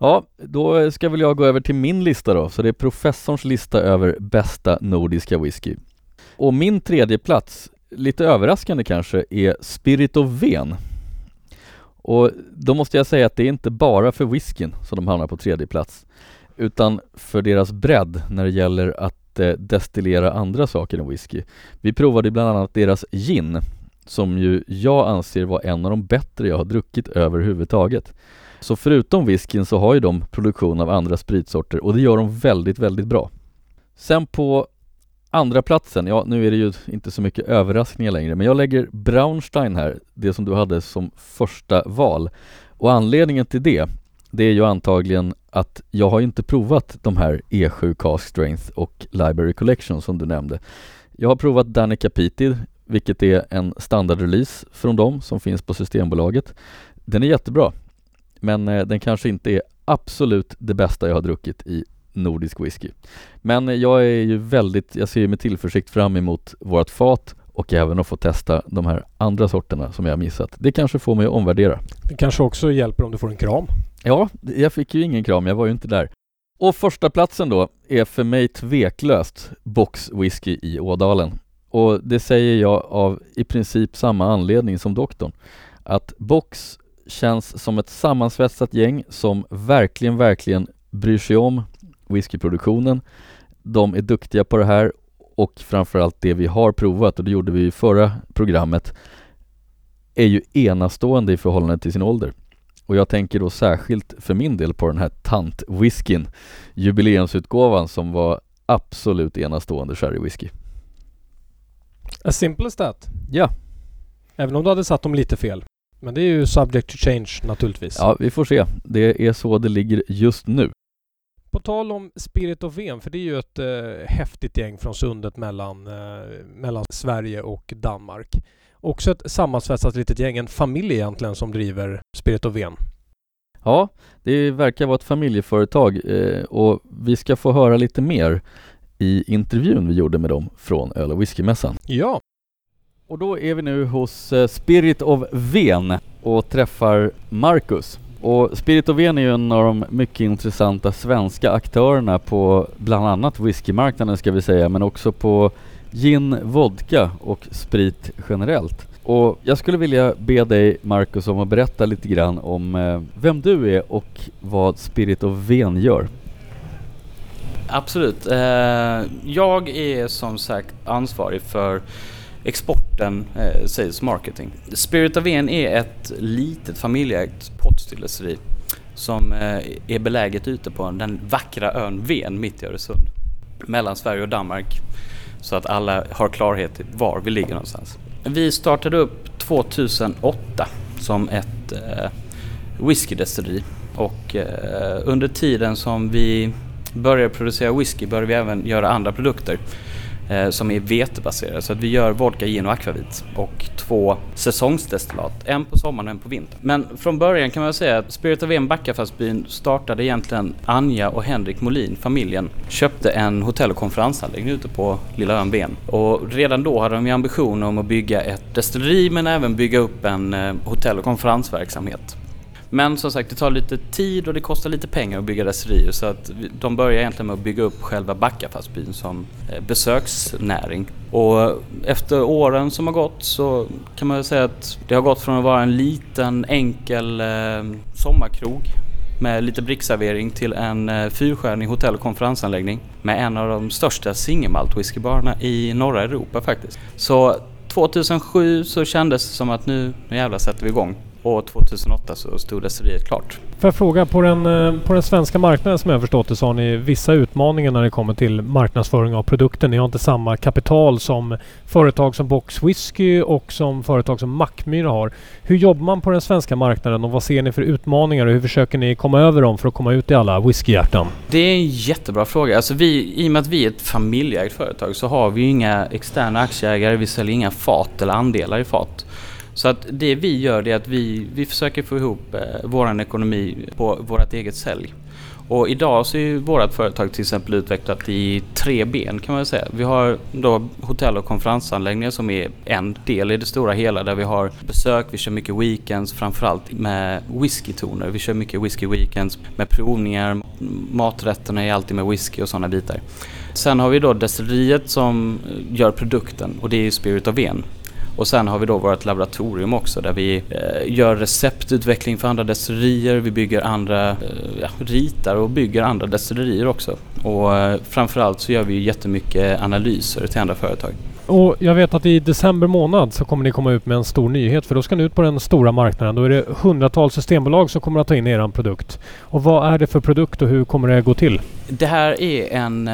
Ja, då ska väl jag gå över till min lista då, så det är professorns lista över bästa nordiska whisky. Och min tredje plats, lite överraskande kanske, är Spirit of Ven. Och då måste jag säga att det är inte bara för whiskyn som de hamnar på tredje plats, utan för deras bredd när det gäller att eh, destillera andra saker än whisky. Vi provade bland annat deras gin, som ju jag anser var en av de bättre jag har druckit överhuvudtaget. Så förutom whiskyn så har ju de produktion av andra spritsorter och det gör de väldigt, väldigt bra. Sen på andra platsen, ja nu är det ju inte så mycket överraskningar längre, men jag lägger Braunstein här, det som du hade som första val. Och anledningen till det, det är ju antagligen att jag har inte provat de här E7 Cask Strength och Library Collection som du nämnde. Jag har provat Danica Petid, vilket är en standardrelease från dem som finns på Systembolaget. Den är jättebra. Men eh, den kanske inte är absolut det bästa jag har druckit i nordisk whisky. Men jag är ju väldigt, jag ser ju med tillförsikt fram emot vårt fat och även att få testa de här andra sorterna som jag har missat. Det kanske får mig att omvärdera. Det kanske också hjälper om du får en kram. Ja, jag fick ju ingen kram, jag var ju inte där. Och första platsen då är för mig tveklöst Box Whisky i Ådalen. Och det säger jag av i princip samma anledning som doktorn. Att Box känns som ett sammansvetsat gäng som verkligen, verkligen bryr sig om whiskyproduktionen. De är duktiga på det här och framförallt det vi har provat och det gjorde vi i förra programmet är ju enastående i förhållande till sin ålder. Och jag tänker då särskilt för min del på den här tant-whiskyn, jubileumsutgåvan som var absolut enastående sherrywhisky. As simple as that. Ja. Även om du hade satt dem lite fel. Men det är ju subject to change naturligtvis. Ja, vi får se. Det är så det ligger just nu. På tal om Spirit of Ven, för det är ju ett eh, häftigt gäng från sundet mellan, eh, mellan Sverige och Danmark. Också ett sammansvetsat litet gäng, en familj egentligen som driver Spirit of Ven. Ja, det verkar vara ett familjeföretag eh, och vi ska få höra lite mer i intervjun vi gjorde med dem från Öl och whiskymässan. Ja, och då är vi nu hos eh, Spirit of Ven och träffar Marcus. Och Spirit of Ven är ju en av de mycket intressanta svenska aktörerna på bland annat whiskymarknaden ska vi säga, men också på gin, vodka och sprit generellt. Och jag skulle vilja be dig Marcus om att berätta lite grann om eh, vem du är och vad Spirit of Ven gör. Absolut. Eh, jag är som sagt ansvarig för exporten, eh, sales marketing. Spirit of En är ett litet familjeägt pottstilleri som eh, är beläget ute på den vackra ön Ven mitt i Öresund. Mellan Sverige och Danmark. Så att alla har klarhet i var vi ligger någonstans. Vi startade upp 2008 som ett eh, whiskydestilleri och eh, under tiden som vi började producera whisky började vi även göra andra produkter eh, Eh, som är vetebaserade. Så att vi gör vodka, gin och akvavit och två säsongsdestillat. En på sommaren och en på vintern. Men från början kan man säga att Spirit of En Backafastbyn startade egentligen Anja och Henrik Molin, familjen, köpte en hotell och konferensanläggning ute på Lilla ön Ven. Och redan då hade de ju ambitioner om att bygga ett destilleri men även bygga upp en eh, hotell och konferensverksamhet. Men som sagt, det tar lite tid och det kostar lite pengar att bygga Dresserier. så att de börjar egentligen med att bygga upp själva Backafastbyn som eh, besöksnäring. Och efter åren som har gått så kan man säga att det har gått från att vara en liten enkel eh, sommarkrog med lite brickservering till en eh, fyrstjärnig hotell och konferensanläggning med en av de största singelmalt whiskybarerna i norra Europa faktiskt. Så 2007 så kändes det som att nu, nu jävlar sätter vi igång och 2008 så stod destilleriet klart. Får jag fråga, på den, eh, på den svenska marknaden som jag förstått det så har ni vissa utmaningar när det kommer till marknadsföring av produkten. Ni har inte samma kapital som företag som Box Whisky och som företag som Mackmyra har. Hur jobbar man på den svenska marknaden och vad ser ni för utmaningar och hur försöker ni komma över dem för att komma ut i alla whiskyhjärtan? Det är en jättebra fråga. Alltså vi, I och med att vi är ett familjeägt företag så har vi inga externa aktieägare. Vi säljer inga fat eller andelar i fat. Så att det vi gör är att vi, vi försöker få ihop eh, vår ekonomi på vårt eget sälj. Och idag så är vårt företag till exempel utvecklat i tre ben kan man säga. Vi har då hotell och konferensanläggningar som är en del i det stora hela där vi har besök, vi kör mycket weekends framförallt med whiskytoner. Vi kör mycket whisky weekends med provningar, maträtterna är alltid med whisky och sådana bitar. Sen har vi då destilleriet som eh, gör produkten och det är Spirit of Ven. Och sen har vi då vårt laboratorium också där vi eh, gör receptutveckling för andra destillerier. Vi bygger andra, eh, ja, ritar och bygger andra destillerier också. Och eh, framförallt så gör vi jättemycket analyser till andra företag. Och jag vet att i december månad så kommer ni komma ut med en stor nyhet för då ska ni ut på den stora marknaden. Då är det hundratals systembolag som kommer att ta in er produkt. Och vad är det för produkt och hur kommer det gå till? Det här är en,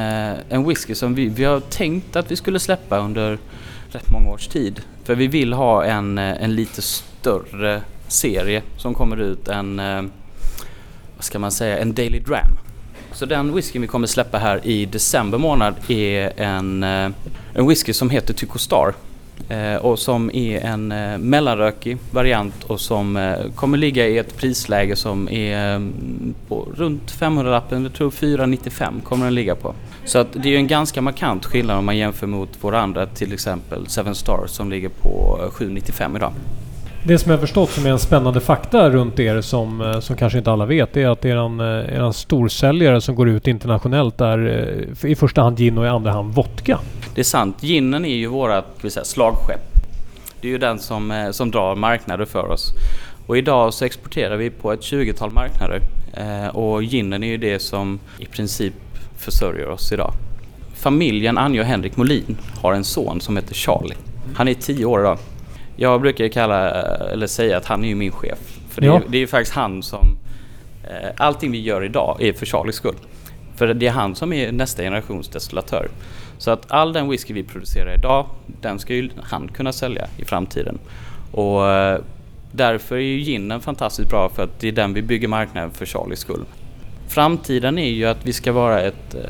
en whisky som vi, vi har tänkt att vi skulle släppa under rätt många års tid. För vi vill ha en, eh, en lite större serie som kommer ut en, eh, vad ska man säga, en Daily Dram. Så den whisky vi kommer släppa här i december månad är en, eh, en whisky som heter Tycho Star. Eh, och som är en eh, mellanrökig variant och som eh, kommer ligga i ett prisläge som är mm, på runt 500-lappen, jag tror 495 kommer den ligga på. Så att det är en ganska markant skillnad om man jämför mot våra andra, till exempel Seven Stars som ligger på 795 idag. Det som jag förstått som är en spännande fakta runt er som, som kanske inte alla vet är att eran, eran storsäljare som går ut internationellt är i första hand gin och i andra hand vodka. Det är sant. Ginen är ju säga, slagskepp. Det är ju den som, som drar marknader för oss. Och idag så exporterar vi på ett 20-tal marknader. och ginen är ju det som i princip försörjer oss idag. Familjen Anja och Henrik Molin har en son som heter Charlie. Han är tio år idag. Jag brukar kalla, eller säga att han är ju min chef. För det, är, det är faktiskt han som... Eh, allting vi gör idag är för Charlies skull. För det är han som är nästa generations destillatör. Så att all den whisky vi producerar idag, den ska ju han kunna sälja i framtiden. Och eh, därför är ju ginen fantastiskt bra för att det är den vi bygger marknaden för Charlies skull. Framtiden är ju att vi ska vara ett... Eh,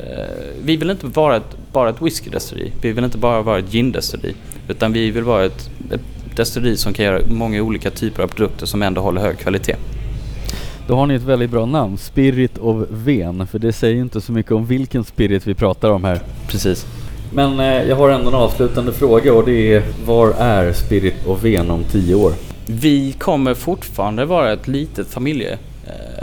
vi vill inte vara ett, bara ett whiskydestilleri. Vi vill inte bara vara ett gindestilleri. Utan vi vill vara ett, ett destilleri som kan göra många olika typer av produkter som ändå håller hög kvalitet. Då har ni ett väldigt bra namn, Spirit of Ven, för det säger inte så mycket om vilken spirit vi pratar om här. Precis. Men eh, jag har ändå en avslutande fråga och det är var är Spirit of Ven om tio år? Vi kommer fortfarande vara ett litet familje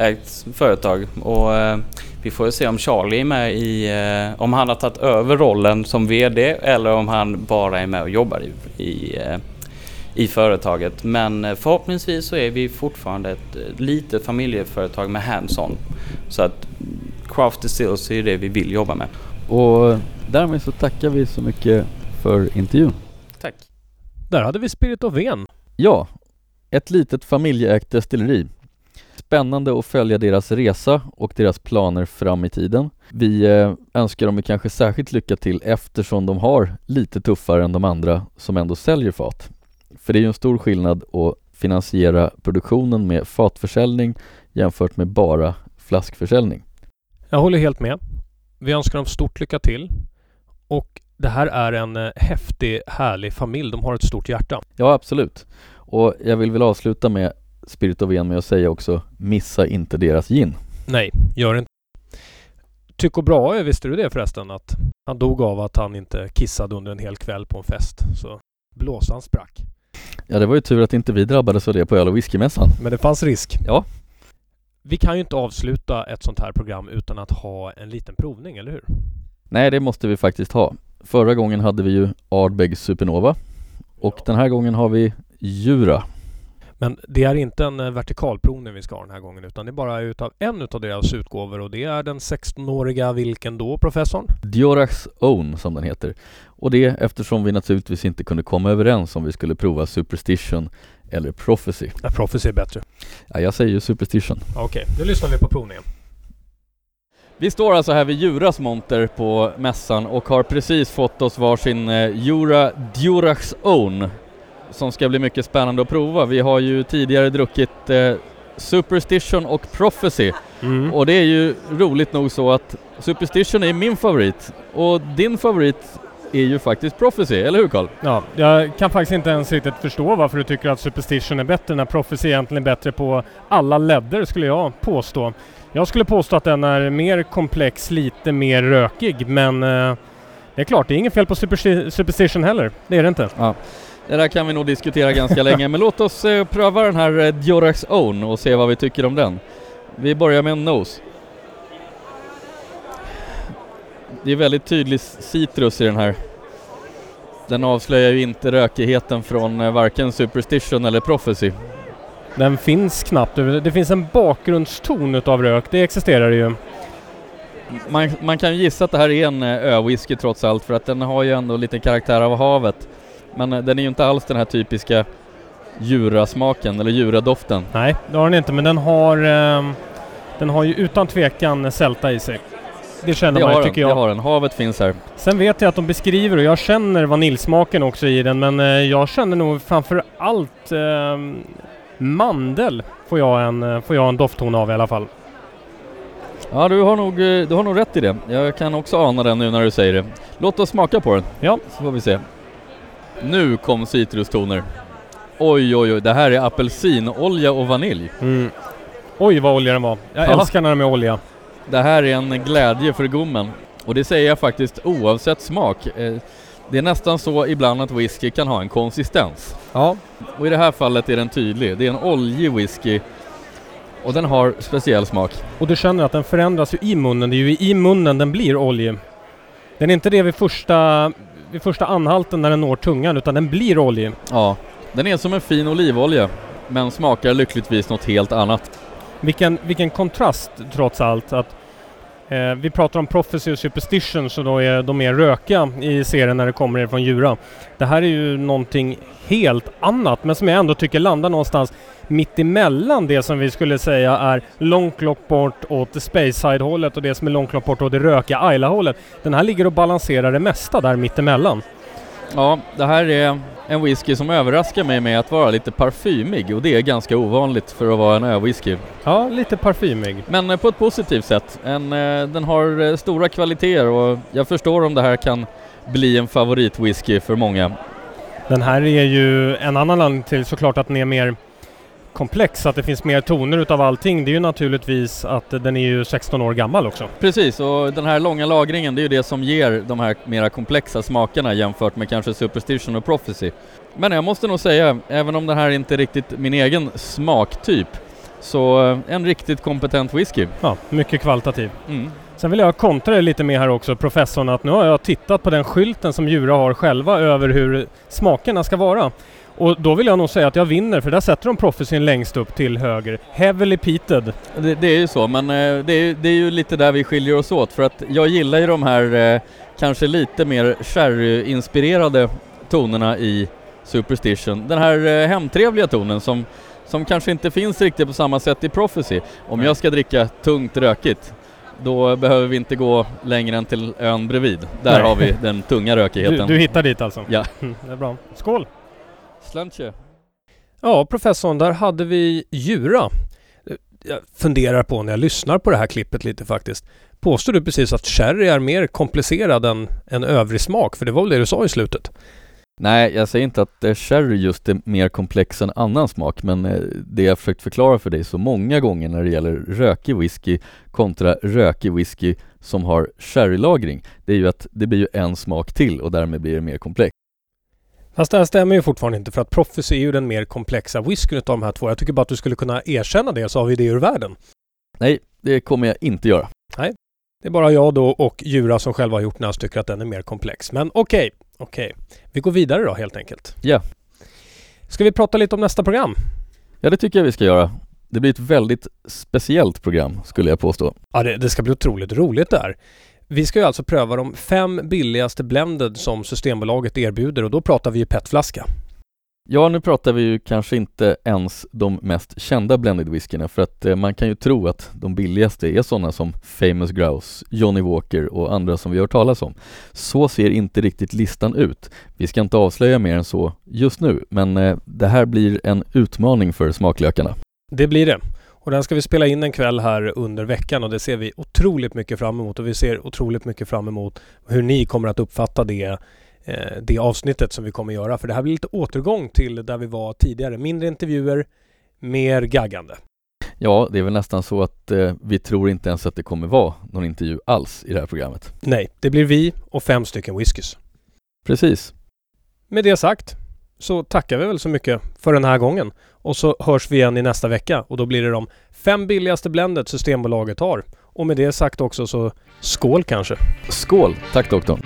ägt företag. Och eh, vi får se om Charlie är med i, eh, om han har tagit över rollen som VD eller om han bara är med och jobbar i, i, eh, i företaget. Men förhoppningsvis så är vi fortfarande ett litet familjeföretag med hands-on. Så att Craft Distills är det vi vill jobba med. Och därmed så tackar vi så mycket för intervjun. Tack. Där hade vi Spirit of Ven. Ja, ett litet familjeägt destilleri spännande att följa deras resa och deras planer fram i tiden. Vi eh, önskar dem kanske särskilt lycka till eftersom de har lite tuffare än de andra som ändå säljer fat. För det är ju en stor skillnad att finansiera produktionen med fatförsäljning jämfört med bara flaskförsäljning. Jag håller helt med. Vi önskar dem stort lycka till. Och det här är en eh, häftig, härlig familj. De har ett stort hjärta. Ja, absolut. Och jag vill väl avsluta med Spirit of En med att säga också missa inte deras gin. Nej, gör inte. Tycho Brahe, visste du det förresten? Att han dog av att han inte kissade under en hel kväll på en fest. Så blåsan sprack. Ja, det var ju tur att inte vi drabbades av det på öl och whiskymässan. Men det fanns risk. Ja. Vi kan ju inte avsluta ett sånt här program utan att ha en liten provning, eller hur? Nej, det måste vi faktiskt ha. Förra gången hade vi ju Ardbeg Supernova och den här gången har vi Jura. Men det är inte en eh, vertikalprovning vi ska ha den här gången utan det är bara utav en utav deras utgåvor och det är den 16-åriga vilken då, professorn? Diorax Own som den heter. Och det eftersom vi naturligtvis inte kunde komma överens om vi skulle prova Superstition eller Prophecy. Ja, Prophecy är bättre. Ja, jag säger ju Superstition. Okej, då lyssnar vi på provningen. Vi står alltså här vid Juras monter på mässan och har precis fått oss varsin eh, Jura Diorax Own som ska bli mycket spännande att prova. Vi har ju tidigare druckit eh, Superstition och Prophecy Mm. och det är ju roligt nog så att Superstition är min favorit och din favorit är ju faktiskt Prophecy, eller hur Carl? Ja, jag kan faktiskt inte ens riktigt förstå varför du tycker att Superstition är bättre när Prophecy egentligen är bättre på alla ledder skulle jag påstå. Jag skulle påstå att den är mer komplex, lite mer rökig men eh, det är klart, det är inget fel på Supersti- Superstition heller. Det är det inte. Det där kan vi nog diskutera ganska länge, men låt oss eh, pröva den här eh, Diorax Own och se vad vi tycker om den. Vi börjar med en nose. Det är väldigt tydlig citrus i den här. Den avslöjar ju inte rökigheten från eh, varken Superstition eller Prophecy. Den finns knappt. Det finns en bakgrundston utav rök, det existerar ju. Man, man kan ju gissa att det här är en eh, ö-whisky trots allt för att den har ju ändå lite karaktär av havet. Men eh, den är ju inte alls den här typiska djurasmaken eller djuradoften. Nej, det har den inte, men den har, ehm, den har ju utan tvekan sälta i sig. Det känner Det man ju, den, tycker det jag. har den. Havet finns här. Sen vet jag att de beskriver och jag känner vaniljsmaken också i den men eh, jag känner nog framför allt ehm, mandel får jag, en, eh, får jag en doftton av i alla fall. Ja, du har, nog, eh, du har nog rätt i det. Jag kan också ana den nu när du säger det. Låt oss smaka på den. Ja. Så får vi se. Nu kom citrustoner. Oj, oj, oj. Det här är apelsinolja och vanilj. Mm. Oj vad olja den var. Jag Ja. älskar när de är olja. Det här är en glädje för gommen. Och det säger jag faktiskt oavsett smak. Eh, Det är nästan så ibland att whisky kan ha en konsistens. Ja. Och i det här fallet är den tydlig. Det är en oljig whisky. Och den har speciell smak. Och du känner att den förändras ju i munnen. Det är ju i munnen den blir oljig. Den är inte det vid första, vid första anhalten när den når tungan utan den blir oljig. Ja, den är som en fin olivolja. Men smakar lyckligtvis något helt annat. Vilken, vilken kontrast trots allt. Att, eh, vi pratar om Prophecy och Superstition så då är de mer rökiga i serien när det kommer från Djura. Det här är ju någonting helt annat men som jag ändå tycker landar någonstans mitt emellan det som vi skulle säga är långt, långt bort åt Space Side-hållet och det som är långt, långt bort åt det rökiga Ayla-hållet. Den här ligger och balanserar det mesta där mittemellan. Ja, det här är en whisky som överraskar mig med att vara lite parfymig och det är ganska ovanligt för att vara en ö-whisky. Ja, lite parfymig. Men eh, på ett positivt sätt. En, eh, den har eh, stora kvaliteter och jag förstår om det här kan bli en favoritwhisky för många. Den här är ju en annan anledning till såklart att den är mer komplex, att det finns mer toner utav allting. Det är ju naturligtvis att den är ju 16 år gammal också. Precis, och den här långa lagringen det är ju det som ger de här mera komplexa smakerna jämfört med kanske Superstition och Prophecy. Men jag måste nog säga, även om det här inte är riktigt min egen smaktyp, så eh, en riktigt kompetent whisky. Ja, mycket kvalitativ. Mm. Sen vill jag kontra det lite mer här också, professorn, att nu har jag tittat på den skylten som Djura har själva över hur smakerna ska vara. Och då vill jag nog säga att jag vinner, för där sätter de Prophecyn längst upp till höger. Heavily peated. Det, det är ju så, men eh, det är, det är ju lite där vi skiljer oss åt för att jag gillar ju de här eh, kanske lite mer sherry-inspirerade tonerna i Superstition. Den här eh, hemtrevliga tonen som, som kanske inte finns riktigt på samma sätt i Prophecy. Om jag ska dricka tungt rökigt då behöver vi inte gå längre än till ön bredvid. Där Nej. har vi den tunga Du, rökigheten. du hittar dit alltså? Ja. Mm, det är bra. Skål! Slantje. Ja, professorn, där hade vi Djura. Jag funderar på när jag lyssnar på det här klippet lite faktiskt. Påstår du precis att sherry är mer komplicerad än, än övrig smak? För det var väl det du sa i slutet? Nej, jag säger inte att eh, sherry just är mer komplex än annan smak, men eh, det jag försökt förklara för dig så många gånger när det gäller rökig whisky kontra rökig whisky som har sherrylagring, det är ju att det blir ju en smak till och därmed blir det mer komplext. Fast det här stämmer ju fortfarande inte för att Prophecy är ju den mer komplexa whiskyn utav de här två. Jag tycker bara att du skulle kunna erkänna det så har vi det ur världen. Nej, det kommer jag inte göra. Det är bara jag då och Djura som själva har gjort den här som tycker att den är mer komplex. Men okej, okej. Vi går vidare då helt enkelt. Ja. Ska vi prata lite om nästa program? Ja, det tycker jag vi ska göra. Det blir ett väldigt speciellt program, skulle jag påstå. Ja, det, det ska bli otroligt roligt där. Vi ska ju alltså pröva de fem billigaste blended som Systembolaget erbjuder och då pratar vi ju petflaska. Ja, nu pratar vi ju kanske inte ens de mest kända blended whiskyna för att eh, man kan ju tro att de billigaste är sådana som Famous Grouse, Johnny Walker och andra som vi har hört talas om. Så ser inte riktigt listan ut. Vi ska inte avslöja mer än så just nu, men eh, det här blir en utmaning för smaklökarna. Det blir det. Och den ska vi spela in en kväll här under veckan och det ser vi otroligt mycket fram emot och vi ser otroligt mycket fram emot hur ni kommer att uppfatta det, eh, det avsnittet som vi kommer göra. För det här blir lite återgång till där vi var tidigare. Mindre intervjuer, mer gaggande. Ja, det är väl nästan så att eh, vi tror inte ens att det kommer vara någon intervju alls i det här programmet. Nej, det blir vi och fem stycken whiskys. Precis. Med det sagt så tackar vi väl så mycket för den här gången. Och så hörs vi igen i nästa vecka och då blir det de fem billigaste blendet Systembolaget har. Och med det sagt också så skål kanske! Skål! Tack doktorn!